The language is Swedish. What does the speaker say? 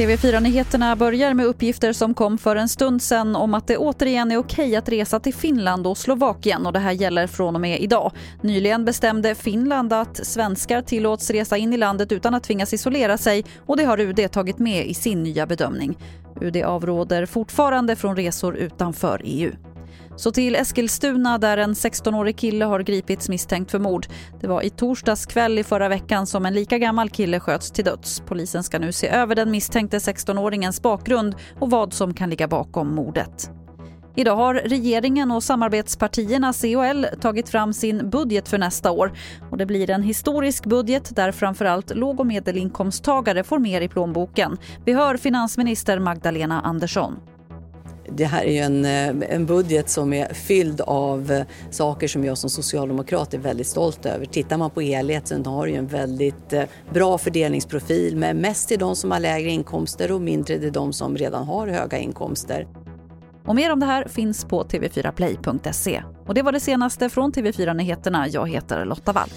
TV4-nyheterna börjar med uppgifter som kom för en stund sedan om att det återigen är okej att resa till Finland och Slovakien och det här gäller från och med idag. Nyligen bestämde Finland att svenskar tillåts resa in i landet utan att tvingas isolera sig och det har UD tagit med i sin nya bedömning. UD avråder fortfarande från resor utanför EU. Så till Eskilstuna där en 16-årig kille har gripits misstänkt för mord. Det var i torsdags kväll i förra veckan som en lika gammal kille sköts till döds. Polisen ska nu se över den misstänkte 16-åringens bakgrund och vad som kan ligga bakom mordet. Idag har regeringen och samarbetspartierna COL tagit fram sin budget för nästa år. Och det blir en historisk budget där framförallt låg och medelinkomsttagare får mer i plånboken. Vi hör finansminister Magdalena Andersson. Det här är ju en, eh, en budget som är fylld av eh, saker som jag som socialdemokrat är väldigt stolt över. Tittar man på helheten har ju en väldigt eh, bra fördelningsprofil med mest till de som har lägre inkomster och mindre till de som redan har höga inkomster. Och mer om det här finns på tv4play.se. Och det var det senaste från TV4 Nyheterna. Jag heter Lotta Wall.